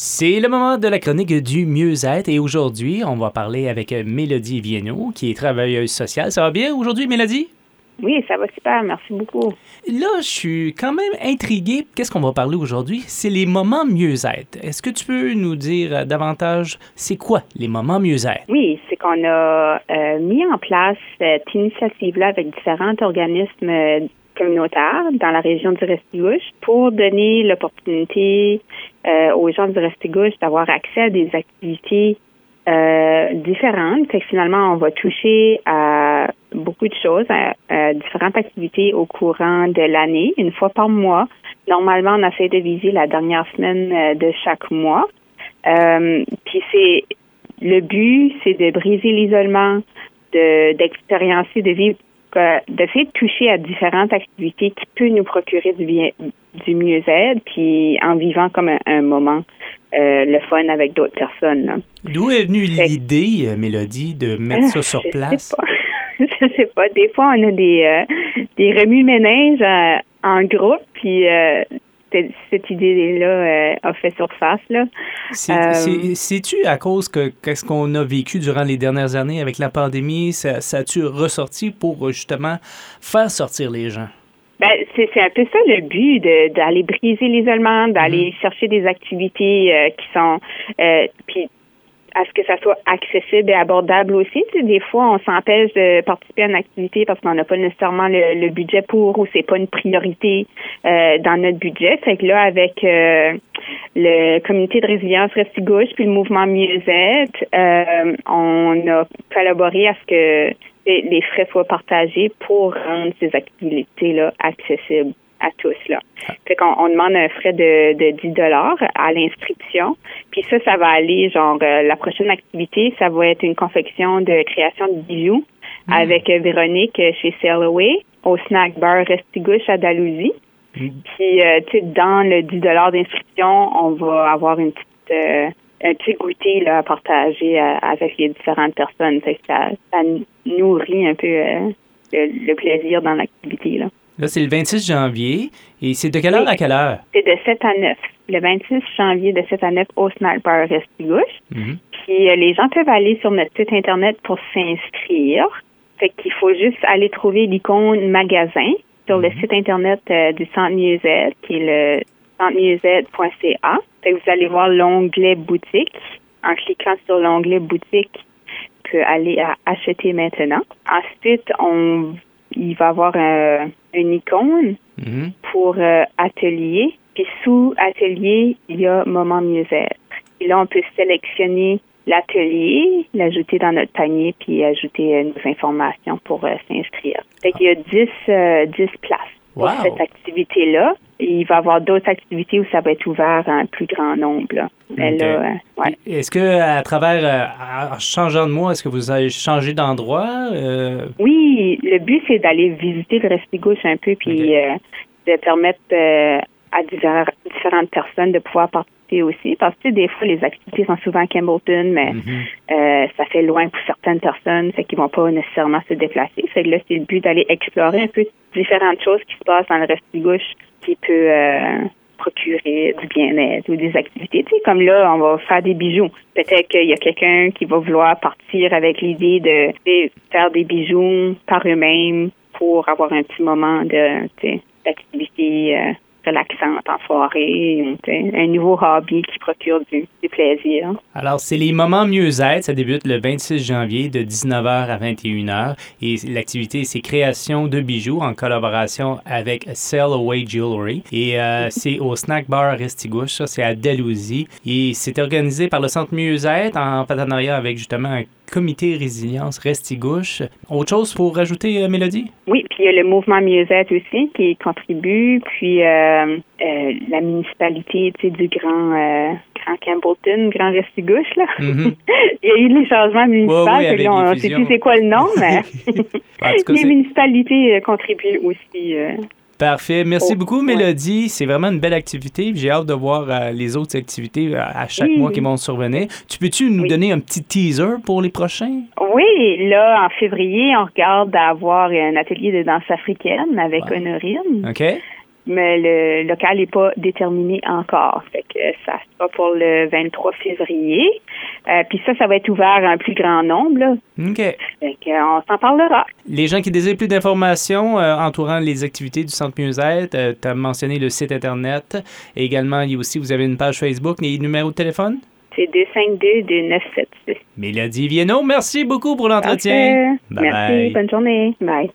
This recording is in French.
C'est le moment de la chronique du mieux-être et aujourd'hui, on va parler avec Mélodie Viennot, qui est travailleuse sociale. Ça va bien aujourd'hui, Mélodie? Oui, ça va super, merci beaucoup. Là, je suis quand même intrigué. Qu'est-ce qu'on va parler aujourd'hui? C'est les moments mieux-être. Est-ce que tu peux nous dire davantage, c'est quoi les moments mieux-être? Oui, c'est qu'on a euh, mis en place cette initiative-là avec différents organismes communautaires dans la région du Restigouche pour donner l'opportunité euh, aux gens du Restigouche d'avoir accès à des activités euh, différentes. Que finalement, on va toucher à beaucoup de choses, à, différentes activités au courant de l'année, une fois par mois. Normalement, on essaie de viser la dernière semaine euh, de chaque mois. Puis c'est le but, c'est de briser l'isolement, de d'expériencer, de vivre, de faire toucher à différentes activités qui peuvent nous procurer du bien, du mieux-être, puis en vivant comme un moment euh, le fun avec d'autres personnes. D'où est venue l'idée, euh, Mélodie, de mettre ça sur place? Je sais, sais pas. Des fois, on a des, euh, des remue-ménages en groupe, puis cette idée-là a fait surface. Là. C'est-tu à cause que qu'est-ce qu'on a vécu durant les dernières années avec la pandémie, ça, ça a-tu ressorti pour justement faire sortir les gens? Ben, c'est, un peu ça le but de, d'aller briser l'isolement, d'aller mm-hmm. chercher des activités euh, qui sont euh, puis à ce que ça soit accessible et abordable aussi. Des fois, on s'empêche de participer à une activité parce qu'on n'a pas nécessairement le, budget pour ou c'est pas une priorité euh, dans notre budget. Fait que là, avec euh, le comité de résilience Restigouche puis le mouvement Mieux-être, euh, on a collaboré à ce que les frais soient partagés pour rendre ces activités-là accessibles à tous. Là. Fait qu'on on demande un frais de, de 10 dollars à l'inscription. Puis ça, ça va aller, genre, euh, la prochaine activité, ça va être une confection de création de bijoux hmm. avec euh, Véronique euh, chez Sailaway au snack bar Restigouche à Dalhousie. Hmm. Puis, tu sais, dans le 10 dollars d'inscription, on va avoir une petite un petit goûter là, à partager avec les différentes personnes. ça, ça nourrit un peu euh, le, plaisir dans l'activité. Là, là c'est le 26 janvier. Et c'est de quelle heure à quelle heure? C'est de 7 à 9. Le 26 janvier de 7 à 9 au Bar Restigouche. Mm-hmm. Puis euh, les gens peuvent aller sur notre site Internet pour s'inscrire. Fait qu'il faut juste aller trouver l'icône magasin sur le mm-hmm. site Internet du Centre Mieux-être, qui est le centremieux-être.ca vous allez voir l'onglet boutique. En cliquant sur l'onglet boutique, vous pouvez aller à acheter maintenant. Ensuite, on, il va y avoir une icône mm-hmm. pour euh, atelier. Puis sous atelier, il y a moment mieux-être. Et là, on peut sélectionner l'atelier, l'ajouter dans notre panier, puis ajouter euh, nos informations pour euh, s'inscrire. Fait qu'il y a 10, 10 places pour cette activité-là. Il va y avoir d'autres activités où ça va être ouvert à un plus grand nombre. Euh, est-ce que à travers, euh, en changeant de mois, est-ce que vous avez changé d'endroit? Euh? Oui, le but, c'est d'aller visiter le Restigouche un peu, puis de permettre à différentes personnes de pouvoir participer aussi, parce que des fois, les activités sont souvent à Campbellton, mais mhm. Euh, ça fait loin pour certaines personnes, fait qu'ils vont pas nécessairement se déplacer. Fait que là, c'est le but d'aller explorer un peu différentes choses qui se passent dans le reste du gauche qui peut euh, procurer du bien-être ou des activités. Tu sais, comme là, on va faire des bijoux. Peut-être qu'il y a quelqu'un qui va vouloir partir avec l'idée de, faire des bijoux par eux-mêmes pour avoir un petit moment de d'activité euh, relaxante en soirée, un nouveau hobby qui procure du, plaisir. Alors, c'est les moments mieux-être. Ça débute le 26 janvier de 19h à 21h. Et l'activité, c'est création de bijoux en collaboration avec Sell Away Jewelry. Et euh, c'est au Snack Bar Restigouche. Ça, c'est à Dalhousie. Et c'est organisé par le Centre Mieux-être en partenariat avec justement un comité résilience Restigouche. Autre chose pour rajouter, euh, Mélodie? Oui, puis il y a le mouvement Mieux-être aussi qui contribue. Puis euh, euh, la municipalité du Grand, Grand Campbellton, Grand Restigouche, là. Mm-hmm. il y a eu les changements municipaux, ouais, on ne sait plus c'est quoi le nom, mais les municipalités contribuent aussi. Parfait. Merci beaucoup, Mélodie. C'est vraiment une belle activité. J'ai hâte de voir les autres activités à chaque mois qui vont survenir. Tu peux-tu nous donner un petit teaser pour les prochains? Oui, là, en février, on regarde d'avoir un atelier de danse africaine avec Honorine. OK. mais le local n'est pas déterminé encore. Fait ça sera pour le 23 février. Euh, puis ça, ça va être ouvert à un plus grand nombre. Là. OK. Fait que, on s'en parlera. Les gens qui désirent plus d'informations euh, entourant les activités du Centre Mieux-être, euh, tu as mentionné le site Internet. Et également, il y a aussi, vous avez une page Facebook, les numéros de téléphone? C'est 252-2976. Mélodie Vienno, merci beaucoup pour l'entretien. Merci, bonne journée. Bye.